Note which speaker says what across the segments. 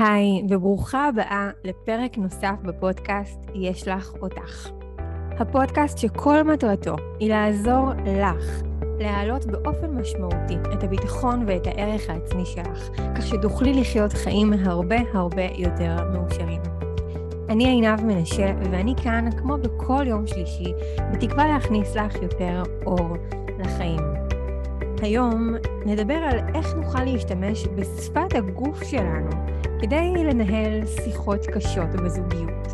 Speaker 1: היי, וברוכה הבאה לפרק נוסף בפודקאסט יש לך אותך. הפודקאסט שכל מטרתו היא לעזור לך להעלות באופן משמעותי את הביטחון ואת הערך העצמי שלך, כך שתוכלי לחיות חיים הרבה הרבה יותר מאושרים. אני עינב מנשה, ואני כאן, כמו בכל יום שלישי, בתקווה להכניס לך יותר אור לחיים. היום נדבר על איך נוכל להשתמש בשפת הגוף שלנו כדי לנהל שיחות קשות בזוגיות,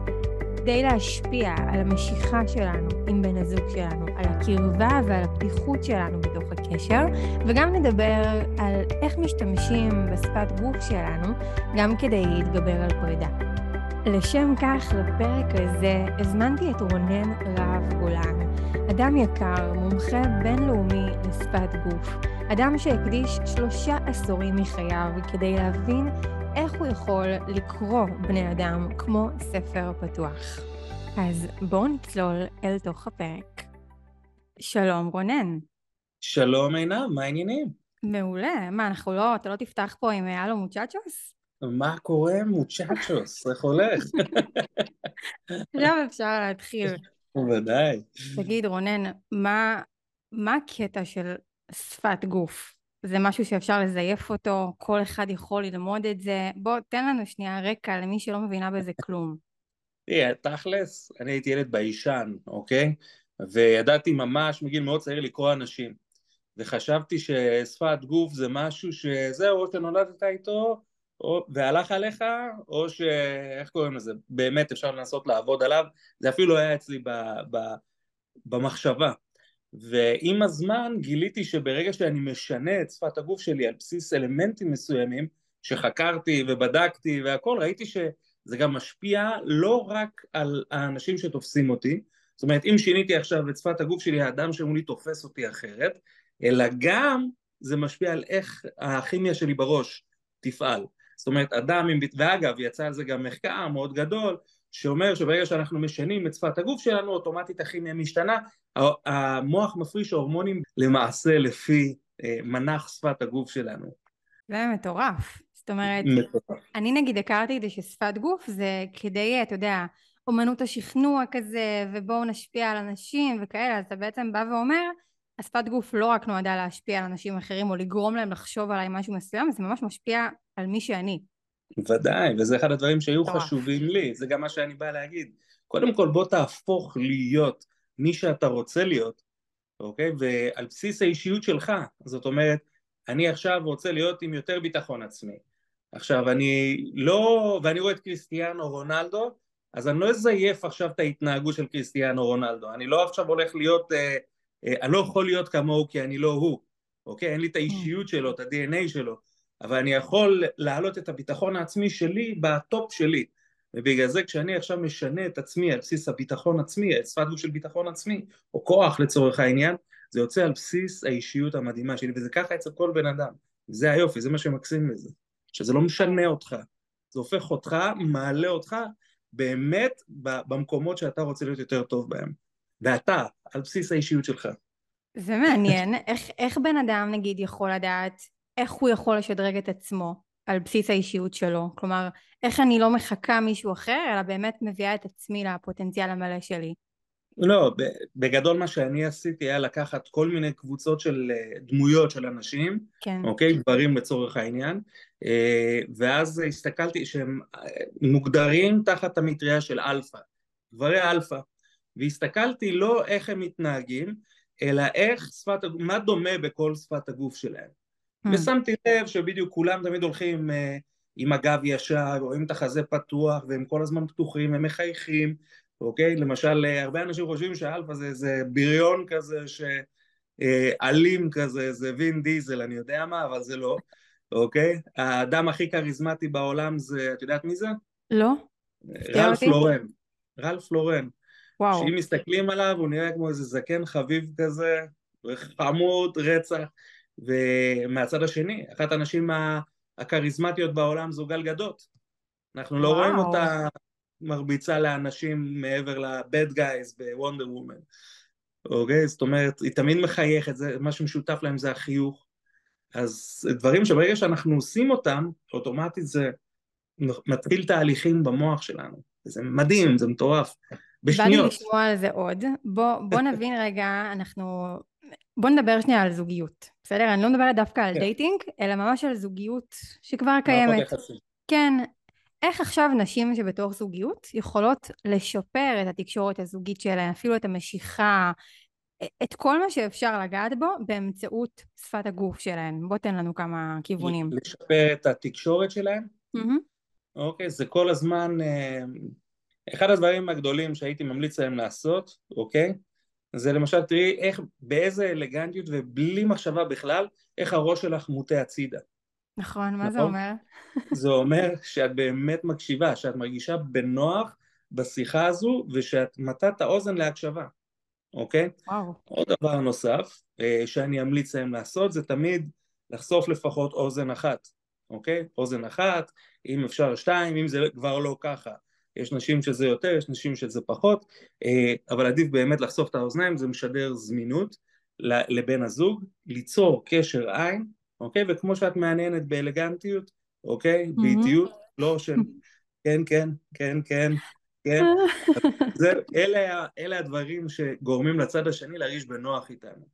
Speaker 1: כדי להשפיע על המשיכה שלנו עם בן הזוג שלנו, על הקרבה ועל הפתיחות שלנו בתוך הקשר, וגם נדבר על איך משתמשים בשפת גוף שלנו גם כדי להתגבר על פרידה. לשם כך, לפרק הזה הזמנתי את רונן רהב גולן, אדם יקר, מומחה בינלאומי לשפת גוף, אדם שהקדיש שלושה עשורים מחייו כדי להבין איך הוא יכול לקרוא בני אדם כמו ספר פתוח. אז בואו נצלול אל תוך הפרק. שלום רונן.
Speaker 2: שלום עינב, מה העניינים?
Speaker 1: מעולה. מה, אנחנו לא, אתה לא תפתח פה עם הלו מוצ'צ'וס?
Speaker 2: מה קורה מוצ'צ'וס? איך הולך?
Speaker 1: עכשיו אפשר להתחיל.
Speaker 2: בוודאי.
Speaker 1: תגיד רונן, מה, מה הקטע של שפת גוף? זה משהו שאפשר לזייף אותו, כל אחד יכול ללמוד את זה. בוא, תן לנו שנייה רקע למי שלא מבינה בזה כלום.
Speaker 2: תראה, תכלס, אני הייתי ילד ביישן, אוקיי? וידעתי ממש מגיל מאוד צעיר לקרוא אנשים. וחשבתי ששפת גוף זה משהו שזהו, או שנולדת איתו, או, והלך עליך, או ש... איך קוראים לזה? באמת אפשר לנסות לעבוד עליו. זה אפילו היה אצלי ב, ב, במחשבה. ועם הזמן גיליתי שברגע שאני משנה את שפת הגוף שלי על בסיס אלמנטים מסוימים שחקרתי ובדקתי והכל, ראיתי שזה גם משפיע לא רק על האנשים שתופסים אותי, זאת אומרת אם שיניתי עכשיו את שפת הגוף שלי, האדם שמולי תופס אותי אחרת, אלא גם זה משפיע על איך הכימיה שלי בראש תפעל. זאת אומרת אדם עם... ואגב יצא על זה גם מחקר מאוד גדול שאומר שברגע שאנחנו משנים את שפת הגוף שלנו, אוטומטית הכימיה משתנה, המוח מפריש הורמונים למעשה לפי אה, מנח שפת הגוף שלנו.
Speaker 1: זה מטורף. זאת אומרת, מטורף. אני נגיד הכרתי את זה ששפת גוף זה כדי, אתה יודע, אומנות השכנוע כזה, ובואו נשפיע על אנשים וכאלה, אז אתה בעצם בא ואומר, השפת גוף לא רק נועדה להשפיע על אנשים אחרים או לגרום להם לחשוב עליי משהו מסוים, זה ממש משפיע על מי שאני.
Speaker 2: ודאי, וזה אחד הדברים שהיו חשובים לי, זה גם מה שאני בא להגיד. קודם כל בוא תהפוך להיות מי שאתה רוצה להיות, אוקיי? ועל בסיס האישיות שלך, זאת אומרת, אני עכשיו רוצה להיות עם יותר ביטחון עצמי. עכשיו, אני לא, ואני רואה את קריסטיאנו רונלדו, אז אני לא אזייף עכשיו את ההתנהגות של קריסטיאנו רונלדו. אני לא עכשיו הולך להיות, אה, אה, אני לא יכול להיות כמוהו כי אני לא הוא, אוקיי? אין לי את האישיות שלו, את ה-DNA שלו. אבל אני יכול להעלות את הביטחון העצמי שלי בטופ שלי. ובגלל זה כשאני עכשיו משנה את עצמי על בסיס הביטחון עצמי, שפת גוף של ביטחון עצמי, או כוח לצורך העניין, זה יוצא על בסיס האישיות המדהימה שלי, וזה ככה אצל כל בן אדם. זה היופי, זה מה שמקסים בזה. שזה לא משנה אותך, זה הופך אותך, מעלה אותך באמת במקומות שאתה רוצה להיות יותר טוב בהם. ואתה, על בסיס האישיות שלך.
Speaker 1: זה מעניין, איך, איך בן אדם נגיד יכול לדעת איך הוא יכול לשדרג את עצמו על בסיס האישיות שלו. כלומר, איך אני לא מחכה מישהו אחר, אלא באמת מביאה את עצמי לפוטנציאל המלא שלי.
Speaker 2: לא, בגדול מה שאני עשיתי היה לקחת כל מיני קבוצות של אה, דמויות של אנשים, כן. אוקיי? גברים לצורך העניין, אה, ואז הסתכלתי שהם אה, מוגדרים תחת המטריה של אלפא, גברי אלפא, והסתכלתי לא איך הם מתנהגים, אלא איך שפת, מה דומה בכל שפת הגוף שלהם. אממ. ושמתי לב שבדיוק כולם תמיד הולכים אה, עם הגב ישר, או עם את החזה פתוח, והם כל הזמן פתוחים, הם מחייכים, אוקיי? למשל, אה, הרבה אנשים חושבים שאלפא זה איזה בריון כזה, שאלים אה, כזה, זה וין דיזל, אני יודע מה, אבל זה לא, אוקיי? האדם הכי כריזמטי בעולם זה, את יודעת מי זה?
Speaker 1: לא.
Speaker 2: רלף לורן. רלף לורן. וואו. שאם מסתכלים עליו, הוא נראה כמו איזה זקן חביב כזה, חמוד, רצח. ומהצד השני, אחת הנשים הכריזמטיות בעולם זו גל גדות. אנחנו לא וואו. רואים אותה מרביצה לאנשים מעבר לבד גייז בוונדר וומן. אוקיי? זאת אומרת, היא תמיד מחייכת, זה, מה שמשותף להם זה החיוך. אז דברים שברגע שאנחנו עושים אותם, אוטומטית זה מתחיל תהליכים במוח שלנו. זה מדהים, זה מטורף.
Speaker 1: בשניות. בא לי לשמוע על זה עוד. בוא, בוא נבין רגע, אנחנו... בוא נדבר שנייה על זוגיות, בסדר? אני לא מדברת דווקא על כן. dating, אלא ממש על זוגיות שכבר קיימת. כן. איך עכשיו נשים שבתוך זוגיות יכולות לשפר את התקשורת הזוגית שלהן, אפילו את המשיכה, את כל מה שאפשר לגעת בו באמצעות שפת הגוף שלהן. בוא תן לנו כמה כיוונים.
Speaker 2: לשפר את התקשורת שלהן? Mm-hmm. אוקיי, זה כל הזמן... אה, אחד הדברים הגדולים שהייתי ממליץ להם לעשות, אוקיי? זה למשל, תראי איך, באיזה אלגנטיות ובלי מחשבה בכלל, איך הראש שלך מוטה הצידה.
Speaker 1: נכון, מה נכון? זה אומר?
Speaker 2: זה אומר שאת באמת מקשיבה, שאת מרגישה בנוח בשיחה הזו, ושאת מטת האוזן להקשבה. אוקיי? וואו. עוד דבר נוסף אה, שאני אמליץ להם לעשות זה תמיד לחשוף לפחות אוזן אחת, אוקיי? אוזן אחת, אם אפשר שתיים, אם זה כבר לא ככה. יש נשים שזה יותר, יש נשים שזה פחות, אה, אבל עדיף באמת לחשוף את האוזניים, זה משדר זמינות לבן הזוג, ליצור קשר עין, אוקיי? וכמו שאת מעניינת באלגנטיות, אוקיי? באיטיות, לא של כן, כן, כן, כן, כן? זה, אלה, אלה הדברים שגורמים לצד השני להרגיש בנוח איתנו.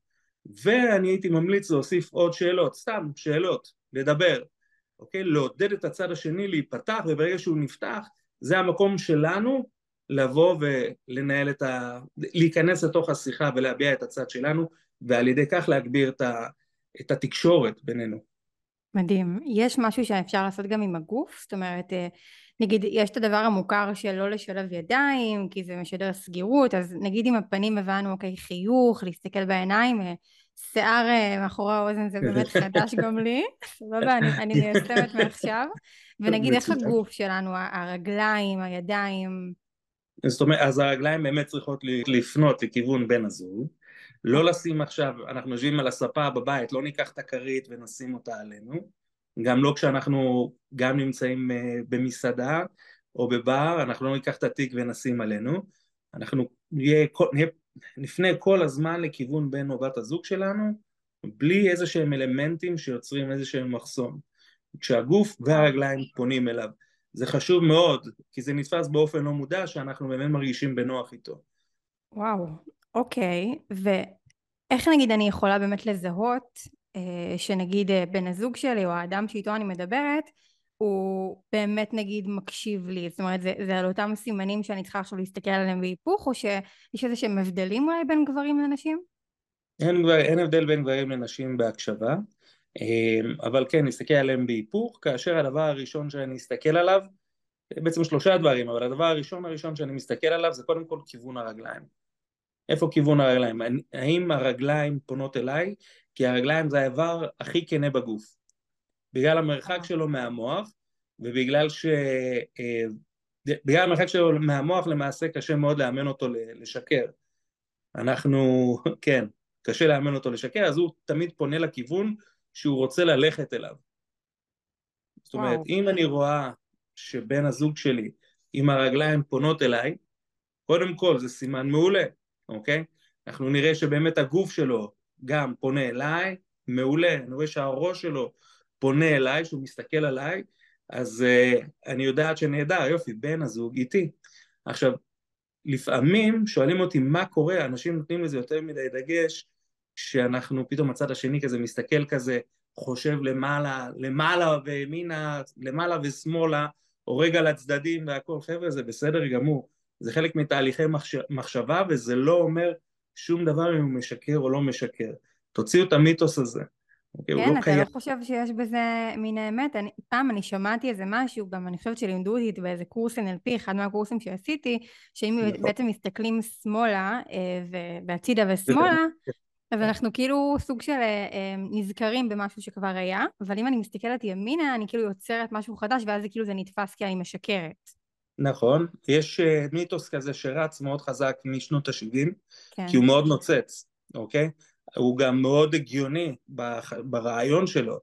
Speaker 2: ואני הייתי ממליץ להוסיף עוד שאלות, סתם שאלות, לדבר, אוקיי? לעודד את הצד השני להיפתח, וברגע שהוא נפתח, זה המקום שלנו לבוא ולנהל את ה... להיכנס לתוך השיחה ולהביע את הצד שלנו, ועל ידי כך להגביר את, ה... את התקשורת בינינו.
Speaker 1: מדהים. יש משהו שאפשר לעשות גם עם הגוף? זאת אומרת, אה, נגיד יש את הדבר המוכר של לא לשלב ידיים כי זה משדר סגירות אז נגיד עם הפנים הבנו אוקיי חיוך להסתכל בעיניים אה, שיער אה, מאחורי האוזן זה באמת חדש גם לי סבבה אני, אני מיישמת מעכשיו ונגיד איך הגוף שלנו הרגליים הידיים?
Speaker 2: זאת אומרת אז הרגליים באמת צריכות לפנות לכיוון בן הזוג. לא לשים עכשיו אנחנו יושבים על הספה בבית לא ניקח את הכרית ונשים אותה עלינו. גם לא כשאנחנו גם נמצאים אה, במסעדה או בבר, אנחנו לא ניקח את התיק ונשים עלינו, אנחנו נהיה, נהיה, נפנה כל הזמן לכיוון בן או בת הזוג שלנו, בלי איזה שהם אלמנטים שיוצרים איזה שהם מחסום. כשהגוף והרגליים פונים אליו. זה חשוב מאוד, כי זה נתפס באופן לא מודע שאנחנו באמת מרגישים בנוח איתו.
Speaker 1: וואו, אוקיי, ואיך נגיד אני יכולה באמת לזהות אה, שנגיד אה, בן הזוג שלי או האדם שאיתו אני מדברת הוא באמת נגיד מקשיב לי, זאת אומרת זה, זה על אותם סימנים שאני צריכה עכשיו להסתכל עליהם בהיפוך או שיש איזה שהם הבדלים אולי בין גברים לנשים?
Speaker 2: אין, אין הבדל בין גברים לנשים בהקשבה אבל כן נסתכל עליהם בהיפוך כאשר הדבר הראשון שאני אסתכל עליו בעצם שלושה דברים אבל הדבר הראשון הראשון שאני מסתכל עליו זה קודם כל כיוון הרגליים איפה כיוון הרגליים? האם הרגליים פונות אליי? כי הרגליים זה האיבר הכי כנה בגוף. בגלל המרחק אה. שלו מהמוח, ובגלל ש... אה, בגלל המרחק שלו מהמוח למעשה קשה מאוד לאמן אותו לשקר. אנחנו, כן, קשה לאמן אותו לשקר, אז הוא תמיד פונה לכיוון שהוא רוצה ללכת אליו. זאת אומרת, וואו. אם אני רואה שבן הזוג שלי עם הרגליים פונות אליי, קודם כל זה סימן מעולה, אוקיי? אנחנו נראה שבאמת הגוף שלו גם פונה אליי, מעולה, אני רואה שהראש שלו פונה אליי, שהוא מסתכל עליי, אז uh, אני יודעת שנהדר, יופי, בן הזוג איתי. עכשיו, לפעמים שואלים אותי מה קורה, אנשים נותנים לזה יותר מדי דגש, שאנחנו פתאום הצד השני כזה מסתכל כזה, חושב למעלה, למעלה וימינה, למעלה ושמאלה, או רגע לצדדים והכל, חבר'ה זה בסדר גמור, זה חלק מתהליכי מחש... מחשבה וזה לא אומר שום דבר אם הוא משקר או לא משקר. תוציאו את המיתוס הזה.
Speaker 1: אוקיי, כן, לא אתה קיים. לא חושב שיש בזה מן האמת? אני, פעם אני שמעתי איזה משהו, גם אני חושבת שלימדו אותי באיזה קורס NLP, אחד מהקורסים שעשיתי, שאם נכון. בעצם מסתכלים שמאלה אה, והצידה ושמאלה, אז אנחנו כאילו סוג של אה, אה, נזכרים במשהו שכבר היה, אבל אם אני מסתכלת ימינה, אני כאילו יוצרת משהו חדש, ואז זה כאילו זה נתפס כי אני משקרת.
Speaker 2: נכון, יש uh, מיתוס כזה שרץ מאוד חזק משנות ה-70, כן. כי הוא מאוד נוצץ, אוקיי? הוא גם מאוד הגיוני ברעיון שלו,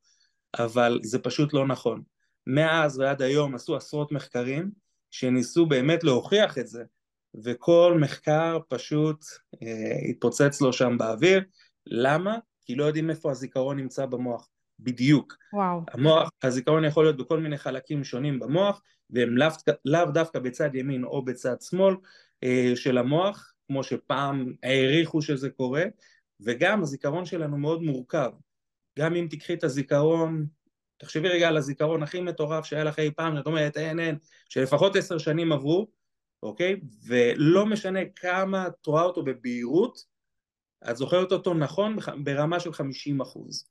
Speaker 2: אבל זה פשוט לא נכון. מאז ועד היום עשו עשרות מחקרים שניסו באמת להוכיח את זה, וכל מחקר פשוט uh, התפוצץ לו שם באוויר. למה? כי לא יודעים איפה הזיכרון נמצא במוח. בדיוק.
Speaker 1: וואו.
Speaker 2: המוח, הזיכרון יכול להיות בכל מיני חלקים שונים במוח, והם לאו, לאו דווקא בצד ימין או בצד שמאל אה, של המוח, כמו שפעם העריכו שזה קורה, וגם הזיכרון שלנו מאוד מורכב. גם אם תקחי את הזיכרון, תחשבי רגע על הזיכרון הכי מטורף שהיה לך אי פעם, את אומרת אין אין, שלפחות עשר שנים עברו, אוקיי? ולא משנה כמה את רואה אותו בבהירות, את זוכרת אותו נכון ברמה של 50 אחוז.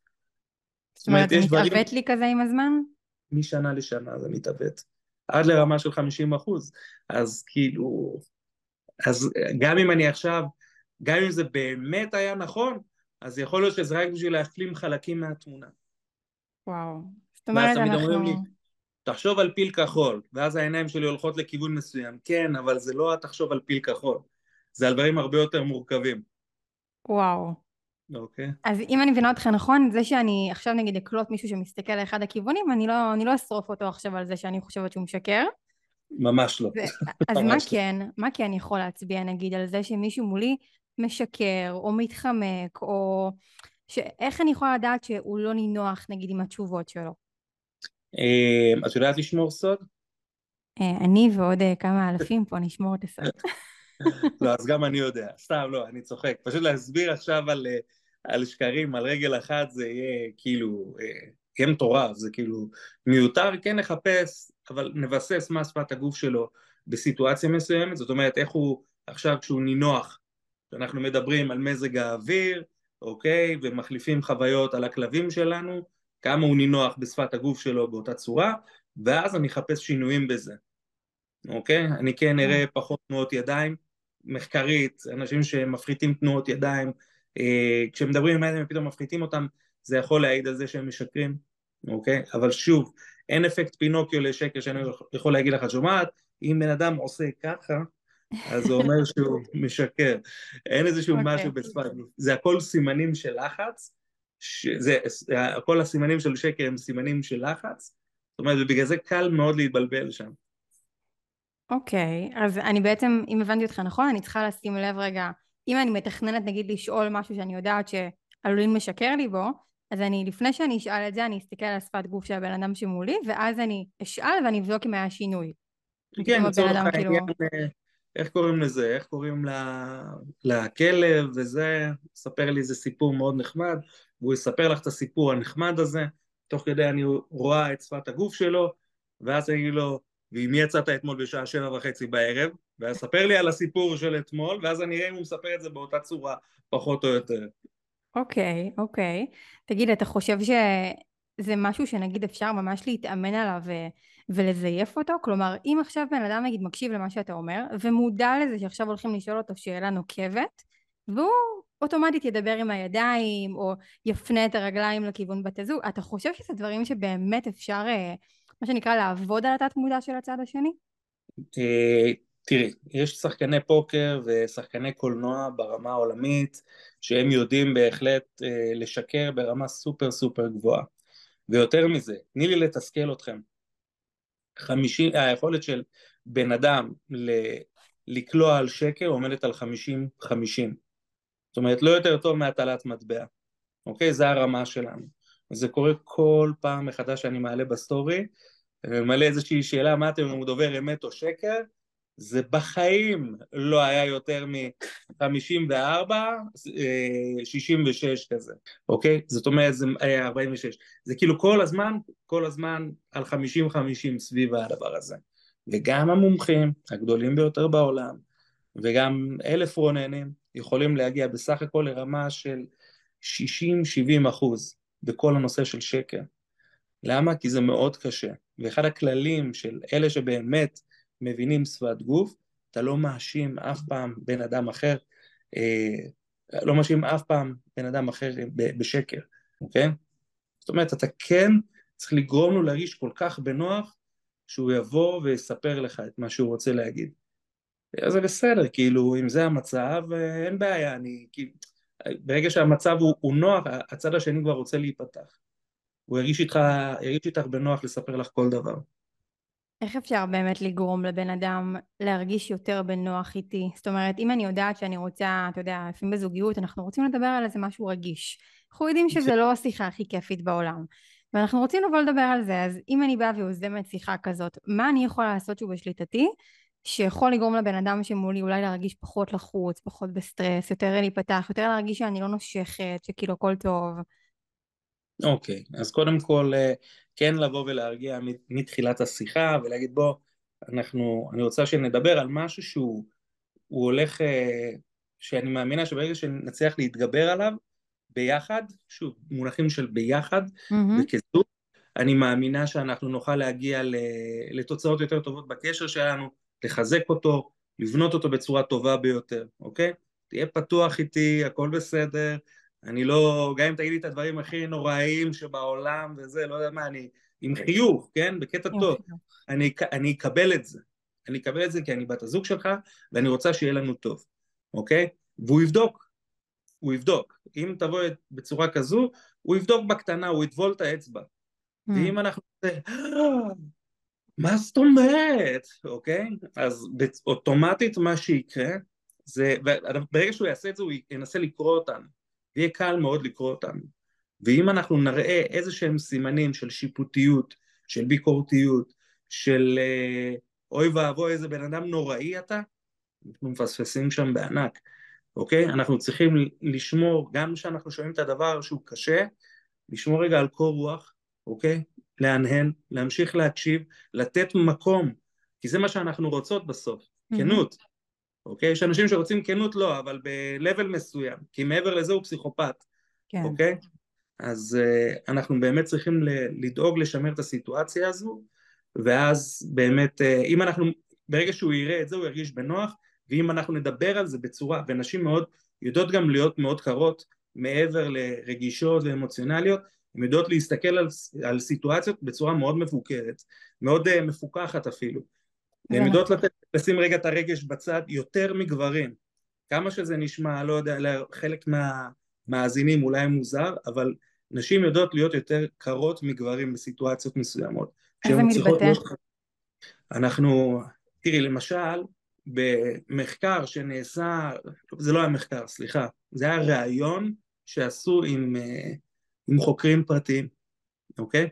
Speaker 1: זאת אומרת, זה מתעוות דברים... לי כזה עם הזמן?
Speaker 2: משנה לשנה זה מתעוות. עד לרמה של 50 אחוז. אז כאילו... אז גם אם אני עכשיו, גם אם זה באמת היה נכון, אז יכול להיות שזה רק בשביל להשלים חלקים מהתמונה.
Speaker 1: וואו. זאת אומרת, אנחנו... לי,
Speaker 2: תחשוב על פיל כחול, ואז העיניים שלי הולכות לכיוון מסוים. כן, אבל זה לא תחשוב על פיל כחול. זה על דברים הרבה יותר מורכבים.
Speaker 1: וואו.
Speaker 2: אוקיי.
Speaker 1: אז אם אני מבינה אותך נכון, זה שאני עכשיו נגיד אקלוט מישהו שמסתכל לאחד הכיוונים, אני לא, אני לא אשרוף אותו עכשיו על זה שאני חושבת שהוא משקר.
Speaker 2: ממש לא. ו...
Speaker 1: אז ממש מה לא. כן, מה כן יכול להצביע נגיד על זה שמישהו מולי משקר או מתחמק או ש... איך אני יכולה לדעת שהוא לא נינוח נגיד עם התשובות שלו?
Speaker 2: אה, את יודעת לשמור סוד?
Speaker 1: אה, אני ועוד אה, כמה אלפים פה נשמור את הסוד.
Speaker 2: לא, אז גם אני יודע. סתם, לא, אני צוחק. פשוט להסביר עכשיו על, על שקרים על רגל אחת זה יהיה כאילו, יהיה מטורף, זה כאילו מיותר, כן נחפש, אבל נבסס מה שפת הגוף שלו בסיטואציה מסוימת, זאת אומרת איך הוא עכשיו כשהוא נינוח, אנחנו מדברים על מזג האוויר, אוקיי, ומחליפים חוויות על הכלבים שלנו, כמה הוא נינוח בשפת הגוף שלו באותה צורה, ואז אני אחפש שינויים בזה, אוקיי? אני כן אראה פחות תנועות ידיים, מחקרית, אנשים שמפחיתים תנועות ידיים, אה, כשמדברים עם הילדים ופתאום מפחיתים אותם, זה יכול להעיד על זה שהם משקרים, אוקיי? אבל שוב, אין אפקט פינוקיו לשקר שאני יכול להגיד לך, את שומעת, אם בן אדם עושה ככה, אז זה אומר שהוא משקר. אין איזשהו okay. אוקיי. משהו בשפת, זה הכל סימנים של לחץ, זה, כל הסימנים של שקר הם סימנים של לחץ, זאת אומרת, ובגלל זה קל מאוד להתבלבל שם.
Speaker 1: אוקיי, okay, אז אני בעצם, אם הבנתי אותך נכון, אני צריכה לשים לב רגע, אם אני מתכננת נגיד לשאול משהו שאני יודעת שעלולים לשקר לי בו, אז אני, לפני שאני אשאל את זה, אני אסתכל על שפת גוף של הבן אדם שמולי, ואז אני אשאל ואני אבדוק אם היה שינוי.
Speaker 2: כן, לצורך העניין, כאילו... איך קוראים לזה, איך קוראים לכלב וזה, ספר לי איזה סיפור מאוד נחמד, והוא יספר לך את הסיפור הנחמד הזה, תוך כדי אני רואה את שפת הגוף שלו, ואז אני אגיד לו, ועם מי יצאת אתמול בשעה שבע וחצי בערב, ואז ספר לי על הסיפור של אתמול, ואז אני אראה אם הוא מספר את זה באותה צורה, פחות או יותר.
Speaker 1: אוקיי, okay, אוקיי. Okay. תגיד, אתה חושב שזה משהו שנגיד אפשר ממש להתאמן עליו ולזייף אותו? כלומר, אם עכשיו בן אדם נגיד מקשיב למה שאתה אומר, ומודע לזה שעכשיו הולכים לשאול אותו שאלה נוקבת, והוא אוטומטית ידבר עם הידיים, או יפנה את הרגליים לכיוון בת הזוג, אתה חושב שזה דברים שבאמת אפשר, אה, מה שנקרא, לעבוד על התת מודע של הצד השני?
Speaker 2: תראי, יש שחקני פוקר ושחקני קולנוע ברמה העולמית שהם יודעים בהחלט אה, לשקר ברמה סופר סופר גבוהה. ויותר מזה, תני לי לתסכל אתכם. חמישים, היכולת של בן אדם ל, לקלוע על שקר עומדת על חמישים חמישים. זאת אומרת, לא יותר טוב מהטלת מטבע. אוקיי? זה הרמה שלנו. זה קורה כל פעם מחדש שאני מעלה בסטורי, אני מעלה איזושהי שאלה, מה אתם, אם הוא דובר אמת או שקר? זה בחיים לא היה יותר מ-54, 66 כזה, אוקיי? זאת אומרת, זה היה 46. זה כאילו כל הזמן, כל הזמן על 50-50 סביב הדבר הזה. וגם המומחים הגדולים ביותר בעולם, וגם אלף רוננים, יכולים להגיע בסך הכל לרמה של 60-70 אחוז בכל הנושא של שקר. למה? כי זה מאוד קשה. ואחד הכללים של אלה שבאמת מבינים שפת גוף, אתה לא מאשים אף פעם בן אדם אחר, אה, לא מאשים אף פעם בן אדם אחר בשקר, אוקיי? זאת אומרת, אתה כן צריך לגרום לו להרגיש כל כך בנוח, שהוא יבוא ויספר לך את מה שהוא רוצה להגיד. אז זה בסדר, כאילו, אם זה המצב, אה, אין בעיה, אני, כאילו, ברגע שהמצב הוא, הוא נוח, הצד השני כבר רוצה להיפתח. הוא ירגיש איתך, ירגיש איתך בנוח לספר לך כל דבר.
Speaker 1: איך אפשר באמת לגרום לבן אדם להרגיש יותר בנוח איתי? זאת אומרת, אם אני יודעת שאני רוצה, אתה יודע, לפעמים בזוגיות אנחנו רוצים לדבר על איזה משהו רגיש, אנחנו יודעים שזה לא השיחה הכי כיפית בעולם. ואנחנו רוצים לבוא לדבר על זה, אז אם אני באה ויוזמת שיחה כזאת, מה אני יכולה לעשות שהוא בשליטתי, שיכול לגרום לבן אדם שמולי אולי להרגיש פחות לחוץ, פחות בסטרס, יותר להיפתח, יותר להרגיש שאני לא נושכת, שכאילו הכל טוב.
Speaker 2: אוקיי, okay, אז קודם כל אה, כן לבוא ולהרגיע מתחילת השיחה ולהגיד בוא, אנחנו, אני רוצה שנדבר על משהו שהוא הולך, אה, שאני מאמינה שברגע שנצליח להתגבר עליו ביחד, שוב, מונחים של ביחד mm-hmm. וכזוג, אני מאמינה שאנחנו נוכל להגיע לתוצאות יותר טובות בקשר שלנו, לחזק אותו, לבנות אותו בצורה טובה ביותר, אוקיי? תהיה פתוח איתי, הכל בסדר, אני לא, גם אם תגיד לי את הדברים הכי נוראיים שבעולם וזה, לא יודע מה, אני עם חיוך, כן? בקטע טוב. אני, אני אקבל את זה. אני אקבל את זה כי אני בת הזוג שלך, ואני רוצה שיהיה לנו טוב, אוקיי? והוא יבדוק. הוא יבדוק. אם תבוא בצורה כזו, הוא יבדוק בקטנה, הוא יטבול את האצבע. Mm. ואם אנחנו... מה זאת אומרת, אוקיי? אז אוטומטית מה שיקרה זה, ברגע שהוא יעשה את זה הוא ינסה לקרוא אותנו, ויהיה קל מאוד לקרוא אותנו. ואם אנחנו נראה איזה שהם סימנים של שיפוטיות, של ביקורתיות, של אה, אוי ואבוי איזה בן אדם נוראי אתה, אנחנו מפספסים שם בענק, אוקיי? אנחנו צריכים לשמור, גם כשאנחנו שומעים את הדבר שהוא קשה, לשמור רגע על קור רוח, אוקיי? להנהן, להמשיך להקשיב, לתת מקום, כי זה מה שאנחנו רוצות בסוף, mm-hmm. כנות, אוקיי? יש אנשים שרוצים כנות לא, אבל ב-level מסוים, כי מעבר לזה הוא פסיכופת, כן. אוקיי? אז uh, אנחנו באמת צריכים לדאוג לשמר את הסיטואציה הזו, ואז באמת, uh, אם אנחנו, ברגע שהוא יראה את זה הוא ירגיש בנוח, ואם אנחנו נדבר על זה בצורה, ונשים מאוד יודעות גם להיות מאוד קרות, מעבר לרגישות ואמוציונליות, הן יודעות להסתכל על, על סיטואציות בצורה מאוד מבוקרת, מאוד uh, מפוקחת אפילו. והן יודעות לתת, לשים רגע את הרגש בצד יותר מגברים. כמה שזה נשמע, לא יודע, לחלק מהמאזינים אולי מוזר, אבל נשים יודעות להיות יותר קרות מגברים בסיטואציות מסוימות.
Speaker 1: איך זה מתבטא? להיות...
Speaker 2: אנחנו, תראי, למשל, במחקר שנעשה, זה לא היה מחקר, סליחה, זה היה ראיון שעשו עם אה, עם חוקרים פרטיים, אוקיי?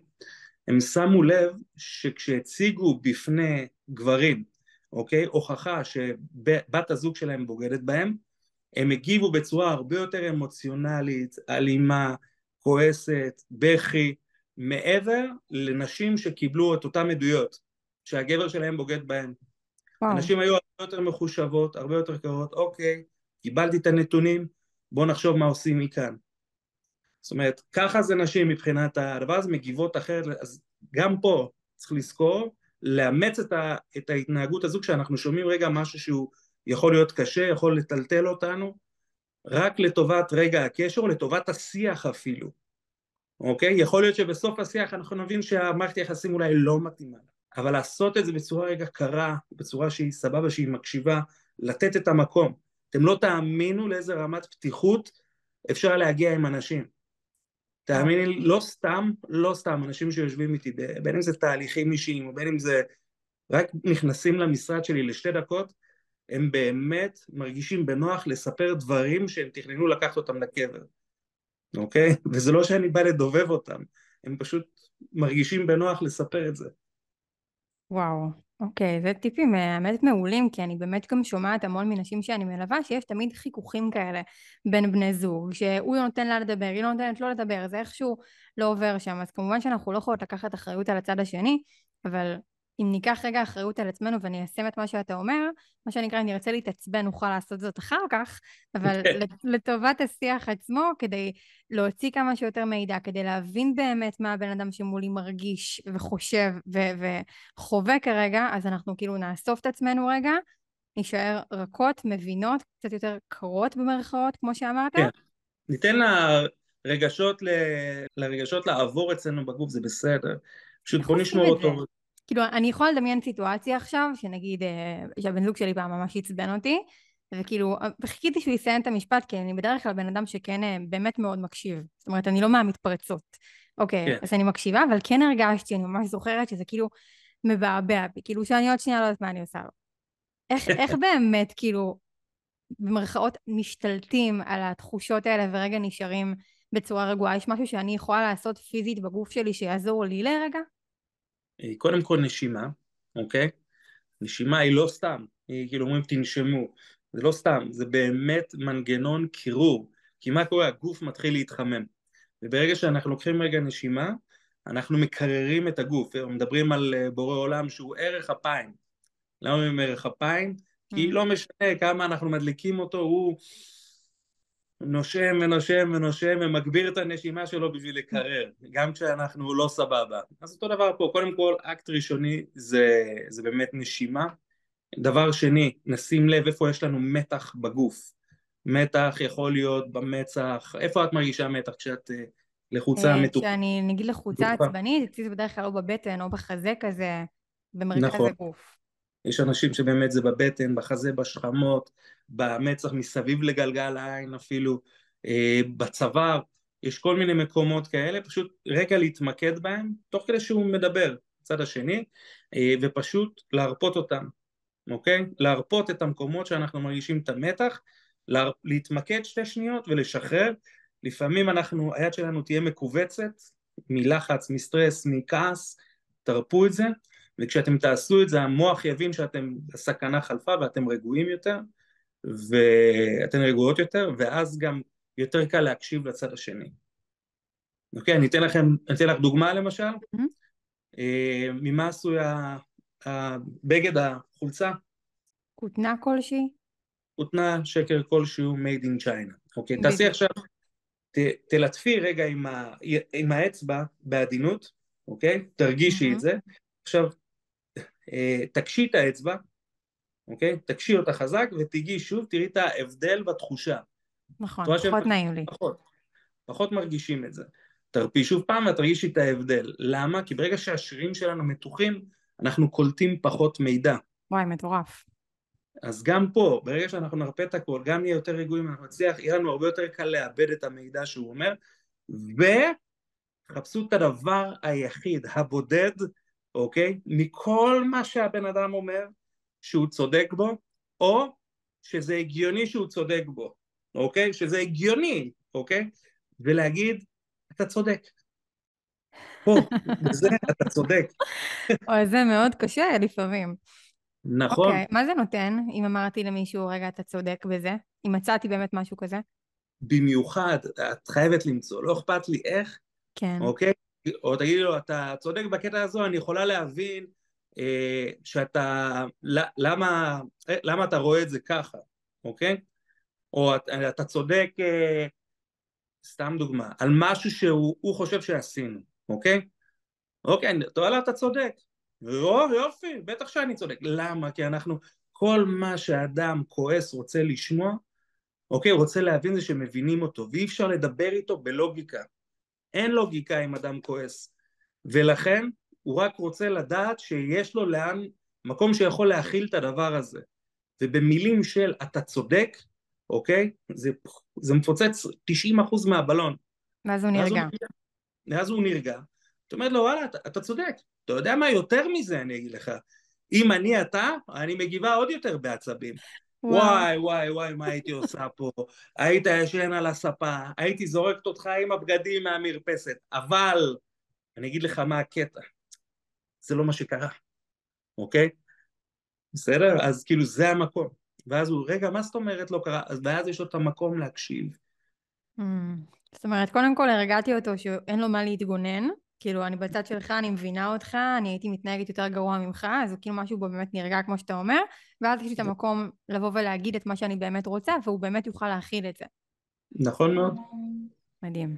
Speaker 2: הם שמו לב שכשהציגו בפני גברים, אוקיי, הוכחה שבת הזוג שלהם בוגדת בהם, הם הגיבו בצורה הרבה יותר אמוציונלית, אלימה, כועסת, בכי, מעבר לנשים שקיבלו את אותן עדויות, שהגבר שלהם בוגד בהם. וואו. הנשים היו הרבה יותר מחושבות, הרבה יותר קרות, אוקיי, קיבלתי את הנתונים, בואו נחשוב מה עושים מכאן. זאת אומרת, ככה זה נשים מבחינת הדבר הזה, מגיבות אחרת, אז גם פה צריך לזכור, לאמץ את, ה, את ההתנהגות הזו כשאנחנו שומעים רגע משהו שהוא יכול להיות קשה, יכול לטלטל אותנו, רק לטובת רגע הקשר לטובת השיח אפילו, אוקיי? יכול להיות שבסוף השיח אנחנו נבין שהמערכת היחסים אולי לא מתאימה, אבל לעשות את זה בצורה רגע קרה, בצורה שהיא סבבה, שהיא מקשיבה, לתת את המקום. אתם לא תאמינו לאיזה רמת פתיחות אפשר להגיע עם אנשים. תאמיני לי, לא סתם, לא סתם, אנשים שיושבים איתי, בין אם זה תהליכים אישיים, או בין אם זה רק נכנסים למשרד שלי לשתי דקות, הם באמת מרגישים בנוח לספר דברים שהם תכננו לקחת אותם לקבר, אוקיי? וזה לא שאני בא לדובב אותם, הם פשוט מרגישים בנוח לספר את זה.
Speaker 1: וואו, אוקיי, זה טיפים אה, האמת מעולים, כי אני באמת גם שומעת המון מנשים שאני מלווה, שיש תמיד חיכוכים כאלה בין בני זוג, שהוא נותן לה לדבר, היא לא נותנת לו לדבר, זה איכשהו לא עובר שם, אז כמובן שאנחנו לא יכולות לקחת אחריות על הצד השני, אבל אם ניקח רגע אחריות על עצמנו וניישם את מה שאתה אומר, מה שנקרא, אם נרצה להתעצבן, נוכל לעשות זאת אחר כך, אבל כן. לטובת השיח עצמו, כדי להוציא כמה שיותר מידע, כדי להבין באמת מה הבן אדם שמולי מרגיש וחושב ו- וחווה כרגע, אז אנחנו כאילו נאסוף את עצמנו רגע, נישאר רכות, מבינות, קצת יותר קרות במרכאות, כמו שאמרת. כן.
Speaker 2: ניתן לרגשות, ל... לרגשות לעבור אצלנו בגוף, זה בסדר. פשוט בוא נשמור אותו.
Speaker 1: כאילו, אני יכולה לדמיין סיטואציה עכשיו, שנגיד, אה, שהבן זוג שלי פעם ממש עצבן אותי, וכאילו, וחיכיתי שהוא יסיים את המשפט, כי אני בדרך כלל בן אדם שכן אה, באמת מאוד מקשיב. זאת אומרת, אני לא מהמתפרצות. אוקיי, כן. אז אני מקשיבה, אבל כן הרגשתי, אני ממש זוכרת שזה כאילו מבעבע בי, כאילו שאני עוד שנייה לא יודעת מה אני עושה לו. איך, איך באמת, כאילו, במרכאות משתלטים על התחושות האלה ורגע נשארים בצורה רגועה? יש משהו שאני יכולה לעשות פיזית בגוף שלי שיעזור לי לרגע?
Speaker 2: אה, קודם כל נשימה, אוקיי? נשימה היא לא סתם, היא כאילו אומרים תנשמו, זה לא סתם, זה באמת מנגנון קירור, כי מה קורה? הגוף מתחיל להתחמם, וברגע שאנחנו לוקחים רגע נשימה, אנחנו מקררים את הגוף, מדברים על אה, בורא עולם שהוא ערך אפיים. למה אומרים ערך אפיים? כי mm. לא משנה כמה אנחנו מדליקים אותו, הוא נושם ונושם ונושם ומגביר את הנשימה שלו בשביל לקרר, גם כשאנחנו לא סבבה. אז אותו דבר פה, קודם כל אקט ראשוני זה, זה באמת נשימה. דבר שני, נשים לב איפה יש לנו מתח בגוף. מתח יכול להיות במצח, איפה את מרגישה מתח כשאת אה, לחוצה
Speaker 1: אה,
Speaker 2: מתוחה?
Speaker 1: כשאני נגיד לחוצה עצבנית, אצלי זה בדרך כלל או בבטן או בחזה כזה, במרכז נכון. הגוף.
Speaker 2: יש אנשים שבאמת זה בבטן, בחזה, בשכמות, במצח מסביב לגלגל העין אפילו, אה, בצוואר, יש כל מיני מקומות כאלה, פשוט רגע להתמקד בהם, תוך כדי שהוא מדבר, צד השני, אה, ופשוט להרפות אותם, אוקיי? להרפות את המקומות שאנחנו מרגישים את המתח, להתמקד שתי שניות ולשחרר, לפעמים אנחנו, היד שלנו תהיה מכווצת מלחץ, מסטרס, מכעס, תרפו את זה, וכשאתם תעשו את זה המוח יבין שאתם, הסכנה חלפה ואתם רגועים יותר, ואתן רגועות יותר, ואז גם יותר קל להקשיב לצד השני. אוקיי, אני אתן לכם, אני אתן לך דוגמה למשל, mm-hmm. ממה עשוי הבגד, החולצה?
Speaker 1: כותנה כלשהי?
Speaker 2: כותנה, שקר כלשהו, made in China. אוקיי, תעשי עכשיו, ת, תלטפי רגע עם, ה, עם האצבע בעדינות, אוקיי? תרגישי mm-hmm. את זה. עכשיו, תקשי את האצבע, אוקיי? תקשי אותה חזק ותיגעי שוב, תראי את ההבדל בתחושה.
Speaker 1: נכון, פחות שהם... נעים לי.
Speaker 2: פחות, פחות מרגישים את זה. תרפי שוב פעם ותרגישי את ההבדל. למה? כי ברגע שהשרירים שלנו מתוחים, אנחנו קולטים פחות מידע.
Speaker 1: וואי, מטורף.
Speaker 2: אז גם פה, ברגע שאנחנו נרפא את הכל, גם נהיה יותר רגועים, אנחנו נצליח, יהיה לנו הרבה יותר קל לאבד את המידע שהוא אומר, וחפשו את הדבר היחיד, הבודד, אוקיי? מכל מה שהבן אדם אומר, שהוא צודק בו, או שזה הגיוני שהוא צודק בו, אוקיי? שזה הגיוני, אוקיי? ולהגיד, אתה צודק. פה, בזה אתה צודק.
Speaker 1: אוי, זה מאוד קשה לפעמים.
Speaker 2: נכון.
Speaker 1: אוקיי, מה זה נותן אם אמרתי למישהו, רגע, אתה צודק בזה? אם מצאתי באמת משהו כזה?
Speaker 2: במיוחד, את חייבת למצוא, לא אכפת לי איך,
Speaker 1: כן.
Speaker 2: אוקיי? או תגידי לו, אתה צודק בקטע הזו, אני יכולה להבין אה, שאתה, למה, למה אתה רואה את זה ככה, אוקיי? או אתה, אתה צודק, אה, סתם דוגמה, על משהו שהוא חושב שעשינו, אוקיי? אוקיי, וואלה אתה צודק, או יופי, בטח שאני צודק, למה? כי אנחנו, כל מה שאדם כועס רוצה לשמוע, אוקיי, רוצה להבין זה שמבינים אותו, ואי אפשר לדבר איתו בלוגיקה, אין לוגיקה עם אדם כועס, ולכן הוא רק רוצה לדעת שיש לו לאן, מקום שיכול להכיל את הדבר הזה. ובמילים של אתה צודק, אוקיי? זה, זה מפוצץ 90% מהבלון.
Speaker 1: ואז הוא נרגע.
Speaker 2: ואז הוא נרגע. זאת אומרת לו, וואלה, אתה, אתה צודק. אתה יודע מה? יותר מזה אני אגיד לך. אם אני אתה, אני מגיבה עוד יותר בעצבים. וואי, וואי, וואי, מה הייתי עושה פה? היית ישן על הספה, הייתי זורקת אותך עם הבגדים מהמרפסת, אבל אני אגיד לך מה הקטע. זה לא מה שקרה, אוקיי? בסדר? אז כאילו זה המקום. ואז הוא, רגע, מה זאת אומרת לא קרה? אז ואז יש לו את המקום להקשיב.
Speaker 1: Mm. זאת אומרת, קודם כל הרגעתי אותו שאין לו מה להתגונן, כאילו, אני בצד שלך, אני מבינה אותך, אני הייתי מתנהגת יותר גרוע ממך, אז הוא כאילו משהו בו באמת נרגע כמו שאתה אומר, ואז יש לי את המקום לבוא ולהגיד את מה שאני באמת רוצה, והוא באמת יוכל להכיל את זה.
Speaker 2: נכון מאוד.
Speaker 1: מדהים.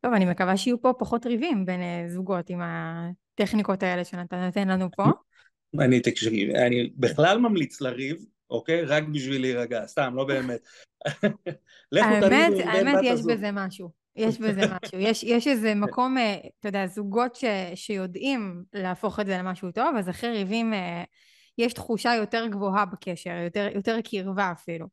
Speaker 1: טוב, אני מקווה שיהיו פה פחות ריבים בין אה, זוגות עם הטכניקות האלה שאתה נותן לנו פה.
Speaker 2: אני, תקשיב, אני בכלל ממליץ לריב, אוקיי? רק בשביל להירגע, סתם, לא באמת.
Speaker 1: האמת, האמת יש בזה משהו. יש בזה משהו. יש, יש איזה מקום, אה, אתה יודע, זוגות ש, שיודעים להפוך את זה למשהו טוב, אז אחרי ריבים אה, יש תחושה יותר גבוהה בקשר, יותר, יותר קרבה אפילו.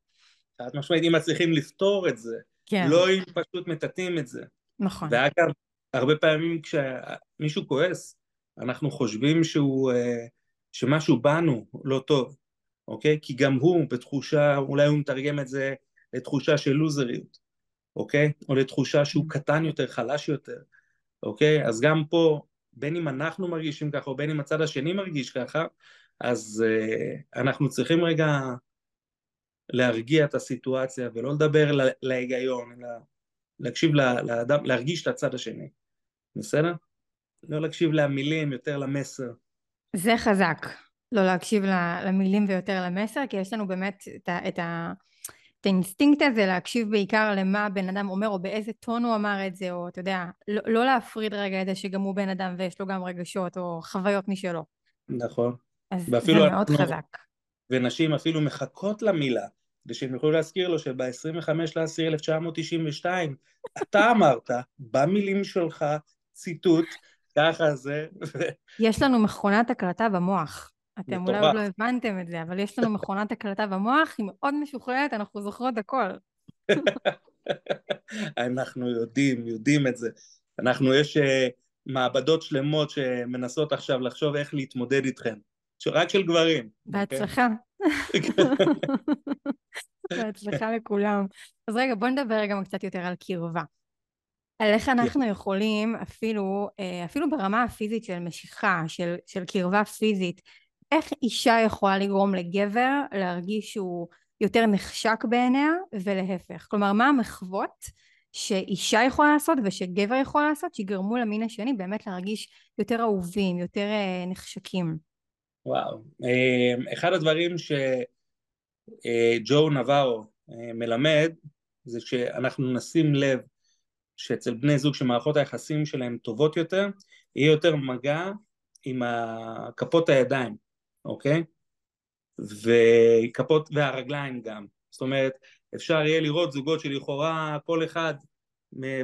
Speaker 2: חד משמעית, אם מצליחים לפתור את זה, כן. לא אם פשוט מטאטאים את זה.
Speaker 1: נכון.
Speaker 2: ואגב, הרבה פעמים כשמישהו כועס, אנחנו חושבים שהוא, אה, שמשהו בנו לא טוב, אוקיי? כי גם הוא בתחושה, אולי הוא מתרגם את זה לתחושה של לוזריות. אוקיי? או לתחושה שהוא קטן יותר, חלש יותר, אוקיי? אז גם פה, בין אם אנחנו מרגישים ככה, או בין אם הצד השני מרגיש ככה, אז uh, אנחנו צריכים רגע להרגיע את הסיטואציה ולא לדבר להיגיון, אלא להקשיב לאדם, להרגיש את הצד השני, בסדר? לא להקשיב למילים, יותר למסר.
Speaker 1: זה חזק, לא להקשיב למילים ויותר למסר, כי יש לנו באמת את, ה, את, ה, את האינסטינקט הזה להקשיב בעיקר למה בן אדם אומר, או באיזה טון הוא אמר את זה, או אתה יודע, לא, לא להפריד רגע את זה שגם הוא בן אדם ויש לו גם רגשות או חוויות משלו.
Speaker 2: נכון.
Speaker 1: אז זה מאוד אנחנו, חזק.
Speaker 2: ונשים אפילו מחכות למילה, כדי שהם יוכלו להזכיר לו שב-25 לעשירי 1992, אתה אמרת, במילים שלך, ציטוט, ככה זה.
Speaker 1: יש לנו מכונת הקלטה במוח. אתם אולי עוד לא הבנתם את זה, אבל יש לנו מכונת הקלטה במוח, היא מאוד משוכללת, אנחנו זוכרות הכל.
Speaker 2: אנחנו יודעים, יודעים את זה. אנחנו, יש uh, מעבדות שלמות שמנסות עכשיו לחשוב איך להתמודד איתכם. רק של גברים.
Speaker 1: אוקיי? בהצלחה. בהצלחה לכולם. אז רגע, בוא נדבר גם קצת יותר על קרבה. על איך אנחנו יכולים אפילו, אה, אפילו ברמה הפיזית של משיכה, של, של קרבה פיזית, איך אישה יכולה לגרום לגבר להרגיש שהוא יותר נחשק בעיניה ולהפך. כלומר, מה המחוות שאישה יכולה לעשות ושגבר יכול לעשות שיגרמו למין השני באמת להרגיש יותר אהובים, יותר אה, נחשקים.
Speaker 2: וואו. אה, אחד הדברים שג'ו נברו מלמד זה שאנחנו נשים לב שאצל בני זוג שמערכות היחסים שלהם טובות יותר, יהיה יותר מגע עם כפות הידיים, אוקיי? וכפות, והרגליים גם. זאת אומרת, אפשר יהיה לראות זוגות שלכאורה כל אחד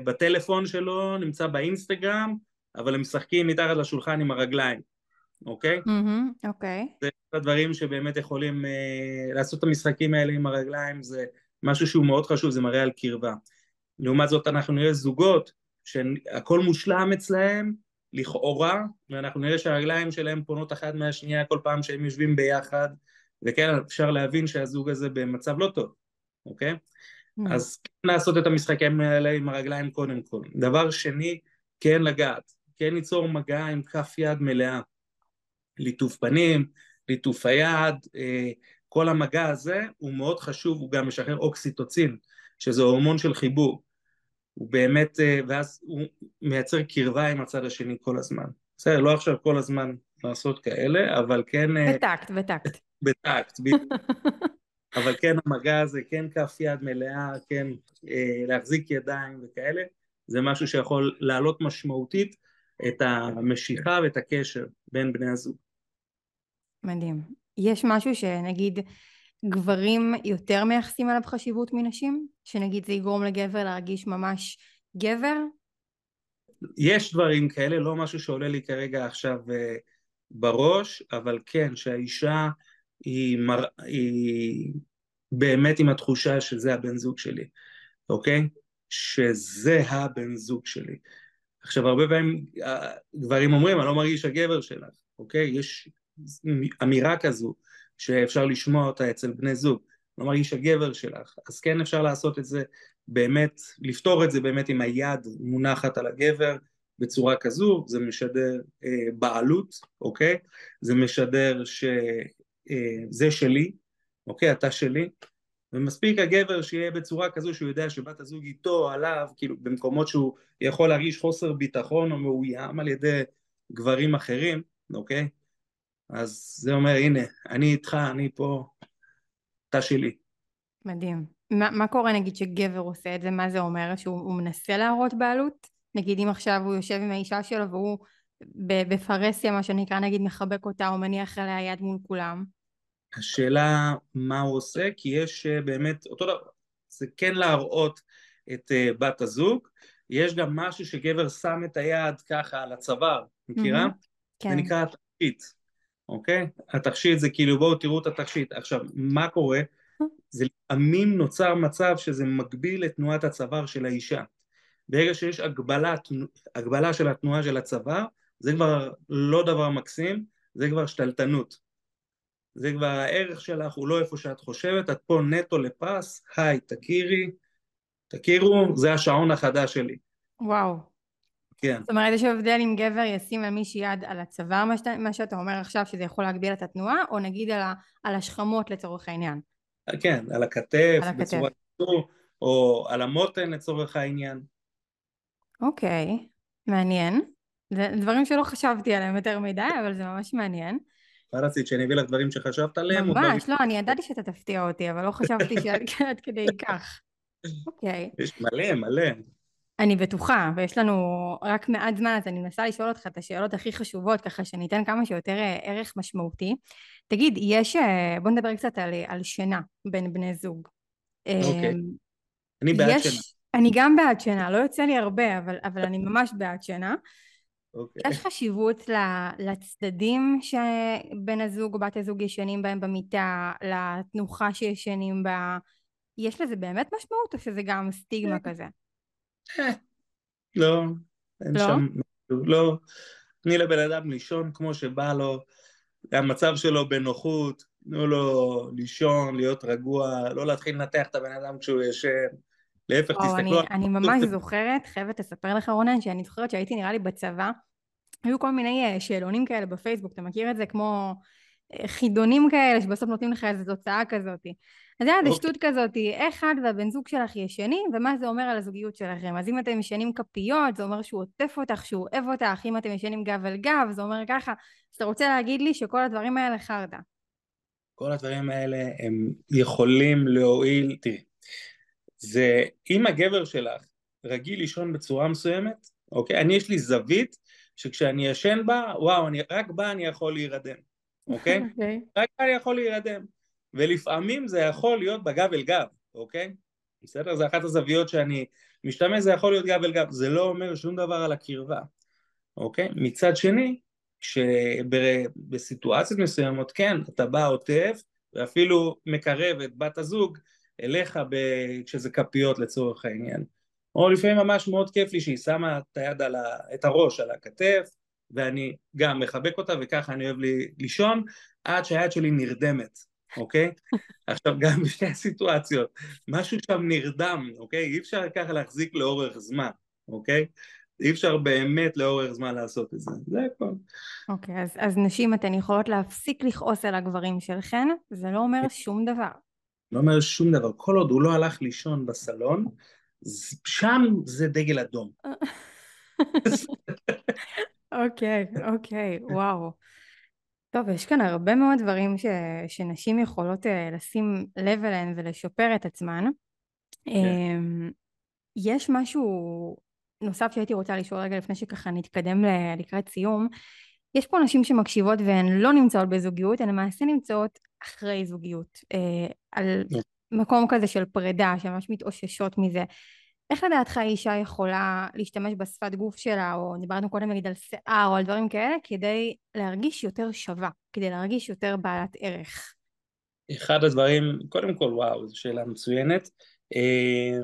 Speaker 2: בטלפון שלו נמצא באינסטגרם, אבל הם משחקים מתחת לשולחן עם הרגליים, אוקיי?
Speaker 1: Mm-hmm, אוקיי.
Speaker 2: זה הדברים שבאמת יכולים uh, לעשות את המשחקים האלה עם הרגליים, זה משהו שהוא מאוד חשוב, זה מראה על קרבה. לעומת זאת אנחנו נראה זוגות שהכל מושלם אצלהם, לכאורה, ואנחנו נראה שהרגליים שלהם פונות אחת מהשנייה כל פעם שהם יושבים ביחד, וכן אפשר להבין שהזוג הזה במצב לא טוב, אוקיי? Mm. אז כן לעשות את המשחקים האלה עם הרגליים קודם כל. דבר שני, כן לגעת, כן ליצור מגע עם כף יד מלאה. ליטוף פנים, ליטוף היד, אה, כל המגע הזה הוא מאוד חשוב, הוא גם משחרר אוקסיטוצין, שזה הורמון של חיבור. הוא באמת, אה, ואז הוא מייצר קרבה עם הצד השני כל הזמן. בסדר, לא עכשיו כל הזמן לעשות כאלה, אבל כן...
Speaker 1: אה, בטקט, בטקט.
Speaker 2: בטקט, בדיוק. אבל כן המגע הזה, כן כף יד מלאה, כן אה, להחזיק ידיים וכאלה, זה משהו שיכול להעלות משמעותית את המשיכה ואת הקשר בין בני הזוג.
Speaker 1: מדהים. יש משהו שנגיד גברים יותר מייחסים עליו חשיבות מנשים? שנגיד זה יגרום לגבר להרגיש ממש גבר?
Speaker 2: יש דברים כאלה, לא משהו שעולה לי כרגע עכשיו uh, בראש, אבל כן, שהאישה היא, מר... היא באמת עם התחושה שזה הבן זוג שלי, אוקיי? שזה הבן זוג שלי. עכשיו, הרבה פעמים אה, גברים אומרים, אני לא מרגיש הגבר שלך, אוקיי? יש אמירה כזו, שאפשר לשמוע אותה אצל בני זוג, לא מרגיש הגבר שלך, אז כן אפשר לעשות את זה באמת, לפתור את זה באמת עם היד מונחת על הגבר בצורה כזו, זה משדר אה, בעלות, אוקיי? זה משדר שזה אה, שלי, אוקיי? אתה שלי, ומספיק הגבר שיהיה בצורה כזו שהוא יודע שבת הזוג איתו, עליו, כאילו במקומות שהוא יכול להרגיש חוסר ביטחון או מאוים על ידי גברים אחרים, אוקיי? אז זה אומר, הנה, אני איתך, אני פה, אתה שלי.
Speaker 1: מדהים. מה, מה קורה נגיד שגבר עושה את זה? מה זה אומר? שהוא מנסה להראות בעלות? נגיד אם עכשיו הוא יושב עם האישה שלו והוא בפרהסיה, מה שנקרא, נגיד מחבק אותה או מניח עליה יד מול כולם.
Speaker 2: השאלה מה הוא עושה, כי יש אה, באמת, אותו דבר, זה כן להראות את uh, בת הזוג, יש גם משהו שגבר שם את היד ככה על הצוואר, מכירה? Mm-hmm, כן. זה נקרא התחתית. אוקיי? התכשיט זה כאילו בואו תראו את התכשיט. עכשיו, מה קורה? זה לפעמים נוצר מצב שזה מגביל את תנועת הצוואר של האישה. ברגע שיש הגבלה, הגבלה של התנועה של הצוואר, זה כבר לא דבר מקסים, זה כבר שתלטנות. זה כבר הערך שלך הוא לא איפה שאת חושבת, את פה נטו לפס, היי, תכירי, תכירו, זה השעון החדש שלי.
Speaker 1: וואו.
Speaker 2: כן.
Speaker 1: זאת אומרת, יש הבדל אם גבר ישים על מישהי יד על הצוואר, מה, שאתה, מה שאתה אומר עכשיו, שזה יכול להגביל את התנועה, או נגיד על, ה, על השכמות לצורך העניין.
Speaker 2: כן, על הכתף,
Speaker 1: על הכתף.
Speaker 2: בצורה כזו, או על המותן לצורך העניין.
Speaker 1: אוקיי, מעניין. זה דברים שלא חשבתי עליהם יותר מדי, אבל זה ממש מעניין.
Speaker 2: מה רצית, שאני אביא לך דברים שחשבת עליהם? או
Speaker 1: ממש, לא, אני ידעתי שאתה תפתיע אותי, אבל לא חשבתי שעד עד כדי כך. אוקיי.
Speaker 2: יש מלא, מלא.
Speaker 1: אני בטוחה, ויש לנו רק מעט זמן, אז אני מנסה לשאול אותך את השאלות הכי חשובות, ככה שניתן כמה שיותר אה, ערך משמעותי. תגיד, יש, אה, בוא נדבר קצת על, על שינה בין בני זוג.
Speaker 2: אוקיי.
Speaker 1: אה,
Speaker 2: אני בעד
Speaker 1: יש-
Speaker 2: שינה.
Speaker 1: אני גם בעד שינה, לא יוצא לי הרבה, אבל, אבל אני ממש בעד שינה.
Speaker 2: אוקיי.
Speaker 1: יש חשיבות לצדדים שבן הזוג או בת הזוג ישנים בהם במיטה, לתנוחה שישנים בה. יש לזה באמת משמעות, או שזה גם סטיגמה כזה?
Speaker 2: לא, אין
Speaker 1: לא?
Speaker 2: שם... לא. תני לבן אדם לישון כמו שבא לו, המצב שלו בנוחות, תנו לו לישון, להיות רגוע, לא להתחיל לנתח את הבן אדם כשהוא ישן. להפך,
Speaker 1: וואו, אני,
Speaker 2: תסתכלו...
Speaker 1: אני ממש זוכרת, חייבת לספר לך רונן, שאני זוכרת שהייתי נראה לי בצבא, היו כל מיני אה, שאלונים כאלה בפייסבוק, אתה מכיר את זה? כמו אה, חידונים כאלה, שבסוף נותנים לך איזו תוצאה כזאת. אז היה איזה
Speaker 2: אוקיי.
Speaker 1: שטות כזאת, איך את והבן זוג שלך ישנים, ומה זה אומר על הזוגיות שלכם. אז אם אתם ישנים כפיות, זה אומר שהוא עוטף אותך, שהוא אוהב אותך, אם אתם ישנים גב אל גב, זה אומר ככה. אז אתה רוצה להגיד לי שכל הדברים האלה חרטא.
Speaker 2: כל הדברים האלה הם יכולים להועיל, תראי, זה אם הגבר שלך רגיל לישון בצורה מסוימת, אוקיי? אני יש לי זווית שכשאני ישן בה, וואו, אני, רק בה אני יכול להירדם, אוקיי?
Speaker 1: אוקיי.
Speaker 2: רק בה אני יכול להירדם. ולפעמים זה יכול להיות בגב אל גב, אוקיי? בסדר? זה אחת הזוויות שאני משתמש, זה יכול להיות גב אל גב, זה לא אומר שום דבר על הקרבה, אוקיי? מצד שני, שבסיטואציות מסוימות, כן, אתה בא עוטף, ואפילו מקרב את בת הזוג אליך ב... כשזה כפיות לצורך העניין. או לפעמים ממש מאוד כיף לי שהיא שמה את היד על ה... את הראש על הכתף, ואני גם מחבק אותה וככה אני אוהב לי לישון, עד שהיד שלי נרדמת, אוקיי? עכשיו גם בשתי הסיטואציות, משהו שם נרדם, אוקיי? אי אפשר ככה להחזיק לאורך זמן, אוקיי? אי אפשר באמת לאורך זמן לעשות את זה, זה הכל.
Speaker 1: אוקיי, אז, אז נשים, אתן יכולות להפסיק לכעוס על הגברים שלכן, זה לא אומר שום דבר.
Speaker 2: לא אומר שום דבר, כל עוד הוא לא הלך לישון בסלון, שם זה דגל אדום.
Speaker 1: אוקיי, אוקיי, וואו. טוב, יש כאן הרבה מאוד דברים ש, שנשים יכולות uh, לשים לב אליהם ולשפר את עצמן.
Speaker 2: כן.
Speaker 1: Um, יש משהו נוסף שהייתי רוצה לשאול רגע לפני שככה נתקדם ל- לקראת סיום. יש פה נשים שמקשיבות והן לא נמצאות בזוגיות, הן למעשה נמצאות אחרי זוגיות, uh, על. מקום כזה של פרידה, שממש מתאוששות מזה. איך לדעתך אישה יכולה להשתמש בשפת גוף שלה, או דיברנו קודם נגיד על שיער או על דברים כאלה, כדי להרגיש יותר שווה, כדי להרגיש יותר בעלת ערך?
Speaker 2: אחד הדברים, קודם כל וואו, זו שאלה מצוינת. אה,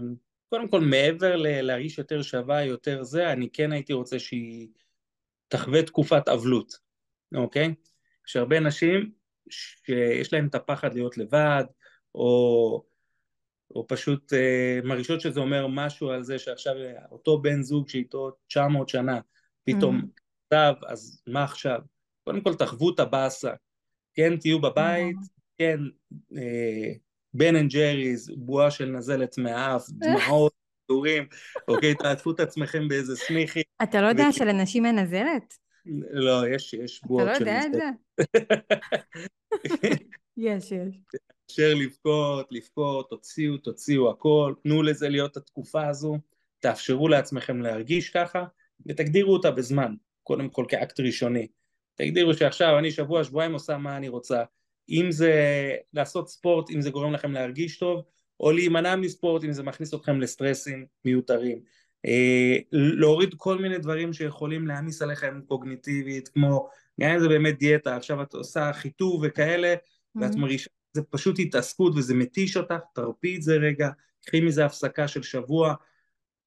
Speaker 2: קודם כל מעבר ל- להרגיש יותר שווה, יותר זה, אני כן הייתי רוצה שהיא תחווה תקופת אבלות, אוקיי? יש הרבה נשים שיש להם את הפחד להיות לבד, או, או פשוט אה, מרגישות שזה אומר משהו על זה שעכשיו אותו בן זוג שאיתו 900 שנה, פתאום
Speaker 1: Mm.
Speaker 2: כתב, אז מה עכשיו? קודם כל תחוו את הבאסה, כן תהיו בבית, כן אה, Ben and Jerry's, בועה של נזלת מהאף, דמעות, דורים, אוקיי, תעטפו את עצמכם באיזה שמיכי,
Speaker 1: אתה לא יודע
Speaker 2: וכי-
Speaker 1: שלנשים אין נזלת?
Speaker 2: לא, יש, יש
Speaker 1: אתה
Speaker 2: בועות
Speaker 1: לא
Speaker 2: של
Speaker 1: יודע את
Speaker 2: נזלת.
Speaker 1: זה? יש, יש.
Speaker 2: אפשר לבכות, לבכות, תוציאו, תוציאו הכל, תנו לזה להיות התקופה הזו, תאפשרו לעצמכם להרגיש ככה, ותגדירו אותה בזמן, קודם כל כאקט ראשוני. תגדירו שעכשיו אני שבוע, שבועיים עושה מה אני רוצה. אם זה לעשות ספורט, אם זה גורם לכם להרגיש טוב, או להימנע מספורט אם זה מכניס אתכם לסטרסים מיותרים. אה, להוריד כל מיני דברים שיכולים להעמיס עליכם קוגניטיבית, כמו גם אם זה באמת דיאטה, עכשיו את עושה חיטוב וכאלה, ואת
Speaker 1: Mhm.
Speaker 2: מרגישה, זה פשוט התעסקות וזה מתיש אותך, תרפי את זה רגע, קחי מזה הפסקה של שבוע,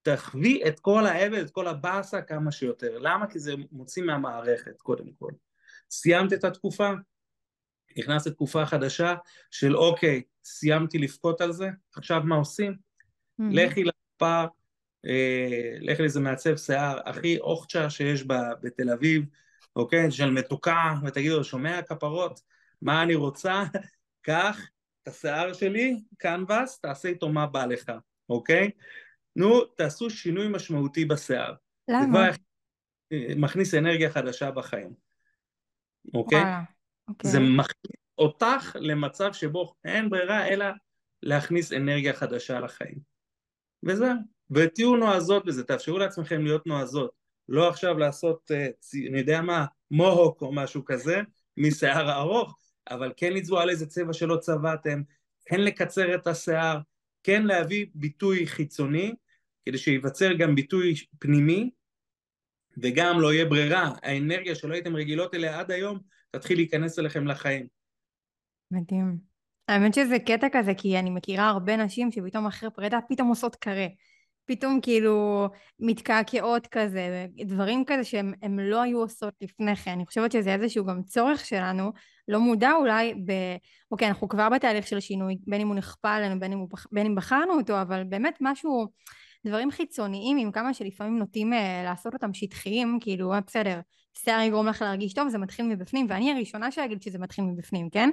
Speaker 2: תחווי את כל האבל, את כל הבאסה כמה שיותר. למה? כי זה מוציא מהמערכת, קודם כל. סיימת את התקופה, נכנסת לתקופה חדשה של אוקיי, סיימתי לבכות על זה, עכשיו מה עושים?
Speaker 1: Mhm.
Speaker 2: לכי ספא, אה, לך לאיזה מעצב שיער הכי אוכצ'ה שיש ב, בתל אביב, אוקיי? של מתוקה, ותגיד לו, שומע כפרות? מה אני רוצה? קח את השיער שלי, קנבס, תעשה איתו מה בא לך, אוקיי? נו, תעשו שינוי משמעותי בשיער.
Speaker 1: למה?
Speaker 2: זה כבר מכניס אנרגיה חדשה בחיים, אוקיי?
Speaker 1: וואלה, אוקיי.
Speaker 2: זה מכניס אותך למצב שבו אין ברירה אלא להכניס אנרגיה חדשה לחיים. וזהו. ותהיו נועזות בזה, תאפשרו לעצמכם להיות נועזות. לא עכשיו לעשות, אה, אני יודע מה, מוהוק או משהו כזה, משיער הארוך, אבל כן לצבוע על איזה צבע שלא צבעתם, כן לקצר את השיער, כן להביא ביטוי חיצוני, כדי שייווצר גם ביטוי פנימי, וגם לא יהיה ברירה, האנרגיה שלא הייתם רגילות אליה עד היום, תתחיל להיכנס אליכם לחיים.
Speaker 1: מדהים. האמת שזה קטע כזה, כי אני מכירה הרבה נשים שפתאום אחרי פרידה פתאום עושות קרה. פתאום כאילו מתקעקעות כזה, דברים כזה שהן הן לא היו עושות לפני כן. אני חושבת שזה איזשהו גם צורך שלנו, לא מודע אולי ב... אוקיי, אנחנו כבר בתהליך של שינוי, בין אם הוא נכפה עלינו, בין אם, הוא, בין אם בחרנו אותו, אבל באמת משהו, דברים חיצוניים, עם כמה שלפעמים נוטים אה, לעשות אותם שטחיים, כאילו, אה, בסדר, שיער יגרום לך להרגיש טוב, זה מתחיל מבפנים, ואני הראשונה שאגיד שזה מתחיל מבפנים, כן?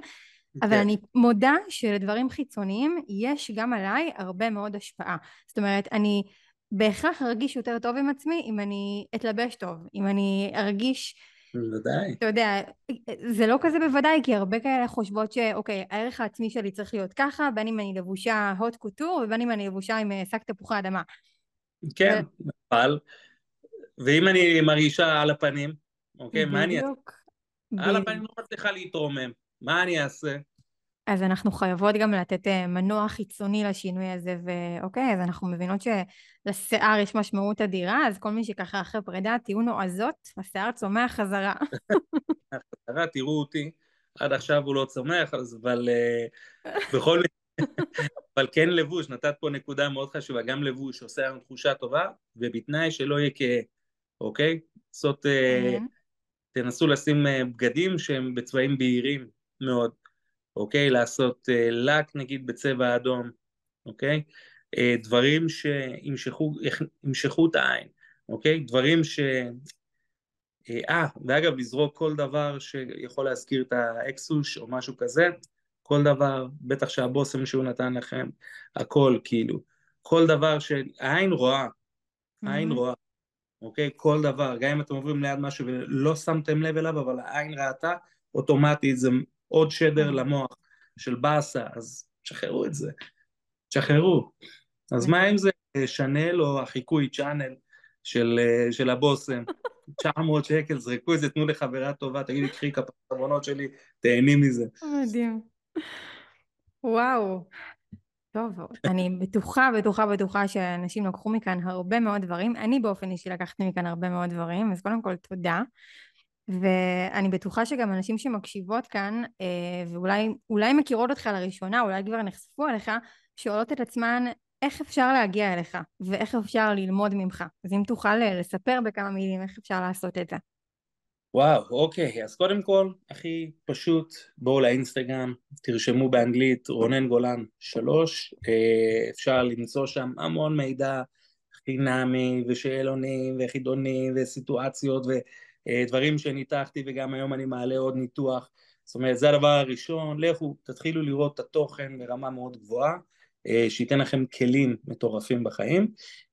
Speaker 1: אבל
Speaker 2: כן.
Speaker 1: אני מודה שלדברים חיצוניים יש גם עליי הרבה מאוד השפעה. זאת אומרת, אני בהכרח ארגיש יותר טוב עם עצמי אם אני אתלבש טוב, אם אני ארגיש,
Speaker 2: בוודאי.
Speaker 1: אתה יודע, זה לא כזה בוודאי, כי הרבה כאלה חושבות שאוקיי, הערך העצמי שלי צריך להיות ככה, בין אם אני לבושה הוט קוטור ובין אם אני לבושה עם אה, שק תפוחי אדמה.
Speaker 2: כן, אבל, ואם אני מרגישה על הפנים, אוקיי, מה אני?
Speaker 1: בדיוק.
Speaker 2: על. הפנים לא מצליחה להתרומם, מה אני אעשה?
Speaker 1: אז אנחנו חייבות גם לתת אה, מנוע חיצוני לשינוי הזה, ואוקיי, אז אנחנו מבינות שלשיער יש משמעות אדירה, אז כל מי שככה אחרי פרידה, תהיו נועזות, השיער צומח חזרה.
Speaker 2: חזרה, תראו אותי, עד עכשיו הוא לא צומח, אז אבל אה, בכל מקרה, אבל כן לבוש, נתת פה נקודה מאוד חשובה, גם לבוש עושה לנו תחושה טובה, ובתנאי שלא יהיה כהה, אוקיי? לעשות, אה. תנסו לשים בגדים שהם בצבעים בהירים מאוד, אוקיי? לעשות אה, לק נגיד בצבע אדום, אוקיי? אה, דברים שימשכו ימשכו את העין, אוקיי? דברים ש... אה, אה, ואגב, לזרוק כל דבר שיכול להזכיר את האקסוש או משהו כזה, כל דבר, בטח שהבושם שהוא נתן לכם, הכל כאילו, כל דבר שהעין רואה, העין
Speaker 1: מהמם.
Speaker 2: רואה, אוקיי? כל דבר, גם אם אתם עוברים ליד משהו ולא שמתם לב אליו, אבל העין ראתה, אוטומטית זה עוד שדר
Speaker 1: כן.
Speaker 2: למוח של באסה, אז תשחררו את זה, תשחררו. אז מה אם זה אה, שנל או החיקוי צ'אנל של, אה, של הבושם? 900 שקל, זרקו את זה, תנו לחברה טובה, תגידי, קחי כפות אחרונות שלי, תהני מזה.
Speaker 1: מדהים. וואו. טוב, אני בטוחה, בטוחה, בטוחה שאנשים לקחו מכאן הרבה מאוד דברים. אני באופן אישי לקחתי מכאן הרבה מאוד דברים, אז קודם כל תודה. ואני בטוחה שגם אנשים שמקשיבות כאן, אה, ואולי אולי מכירות אותך לראשונה, אולי כבר נחשפו אליך, שואלות את עצמן איך אפשר להגיע אליך, ואיך אפשר ללמוד ממך. אז אם תוכל אה, לספר בכמה מילים איך אפשר לעשות את זה.
Speaker 2: וואו, אוקיי, אז קודם כל, הכי פשוט, בואו לאינסטגרם, תרשמו באנגלית רונן גולן שלוש, אה, אפשר למצוא שם המון מידע חינמי ושאלונים וחידונים וסיטואציות ודברים שניתחתי וגם היום אני מעלה עוד ניתוח, זאת אומרת זה הדבר הראשון, לכו תתחילו לראות את התוכן ברמה מאוד גבוהה, אה, שייתן לכם כלים מטורפים בחיים,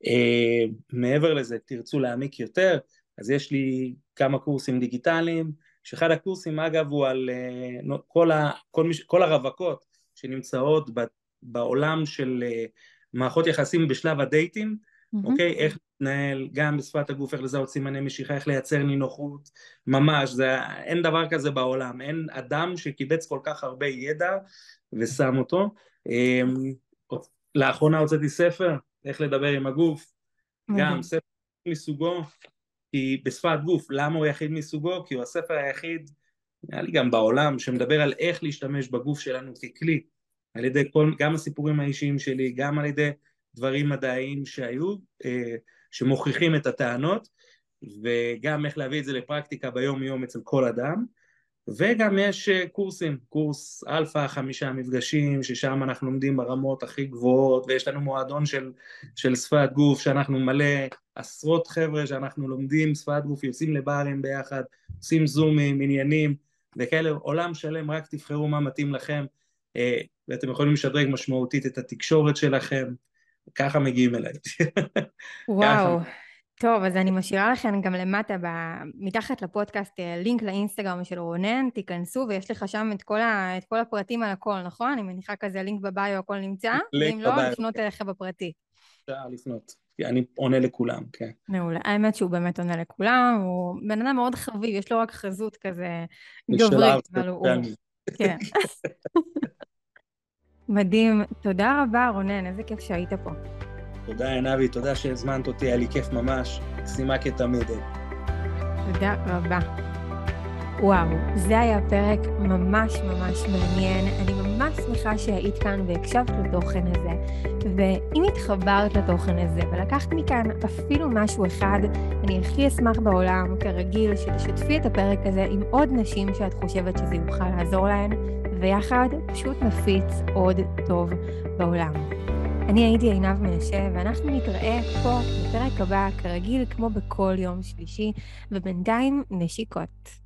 Speaker 2: אה, מעבר לזה תרצו להעמיק יותר, אז יש לי כמה קורסים דיגיטליים, שאחד הקורסים אגב הוא על כל, ה, כל, מש, כל הרווקות שנמצאות ב, בעולם של מערכות יחסים בשלב הדייטים, אוקיי? איך להתנהל גם בשפת הגוף, איך לזהות סימני משיכה, איך לייצר נינוחות, ממש, זה, אין דבר כזה בעולם, אין אדם שקיבץ כל כך הרבה ידע ושם אותו. Um, לאחרונה הוצאתי ספר, איך לדבר עם הגוף, גם ספר מסוגו, כי בשפת גוף, למה הוא יחיד מסוגו? כי הוא הספר היחיד, נראה לי גם בעולם, שמדבר על איך להשתמש בגוף שלנו ככלי, על ידי כל, גם הסיפורים האישיים שלי, גם על ידי דברים מדעיים שהיו, אה, שמוכיחים את הטענות, וגם איך להביא את זה לפרקטיקה ביום יום אצל כל אדם, וגם יש אה, קורסים, קורס אלפא, חמישה מפגשים, ששם אנחנו לומדים ברמות הכי גבוהות, ויש לנו מועדון של, של שפת גוף, שאנחנו מלא עשרות חבר'ה שאנחנו לומדים שפת גוף, יוצאים לברים ביחד, עושים זומים, עניינים, וכאלה, עולם שלם, רק תבחרו מה מתאים לכם, אה, ואתם יכולים לשדרג משמעותית את התקשורת שלכם, ככה מגיעים אליי.
Speaker 1: וואו. טוב, אז אני משאירה לכם גם למטה, ב... מתחת לפודקאסט, אה, לינק לאינסטגרם של רונן, תיכנסו ויש לך שם את כל, ה... את כל הפרטים על הכל, נכון? אני מניחה כזה לינק בביו, הכל נמצא? ואם לא, לפנות אליך בפרטי.
Speaker 2: אפשר לפנות, אני עונה לכולם, כן.
Speaker 1: מעולה. האמת שהוא באמת עונה לכולם, הוא בן אדם מאוד חביב, יש לו רק חזות כזה גברית, אבל הוא... כן. מדהים. תודה רבה, רונן, איזה כיף שהיית פה.
Speaker 2: תודה עינבי, תודה שהזמנת אותי, היה לי כיף ממש, מקסימה כתמיד.
Speaker 1: תודה רבה. וואו, זה היה פרק ממש ממש מעניין. אני ממש שמחה שהיית כאן והקשבת לתוכן הזה. ואם התחברת לתוכן הזה ולקחת מכאן אפילו משהו אחד, אני הכי אשמח בעולם, כרגיל, שתשתפי את הפרק הזה עם עוד נשים שאת חושבת שזה יוכל לעזור להן, ויחד פשוט נפיץ עוד טוב בעולם. אני הייתי עינב מנשה, ואנחנו נתראה פה בפרק הבא, כרגיל, כמו בכל יום שלישי, ובינתיים נשיקות.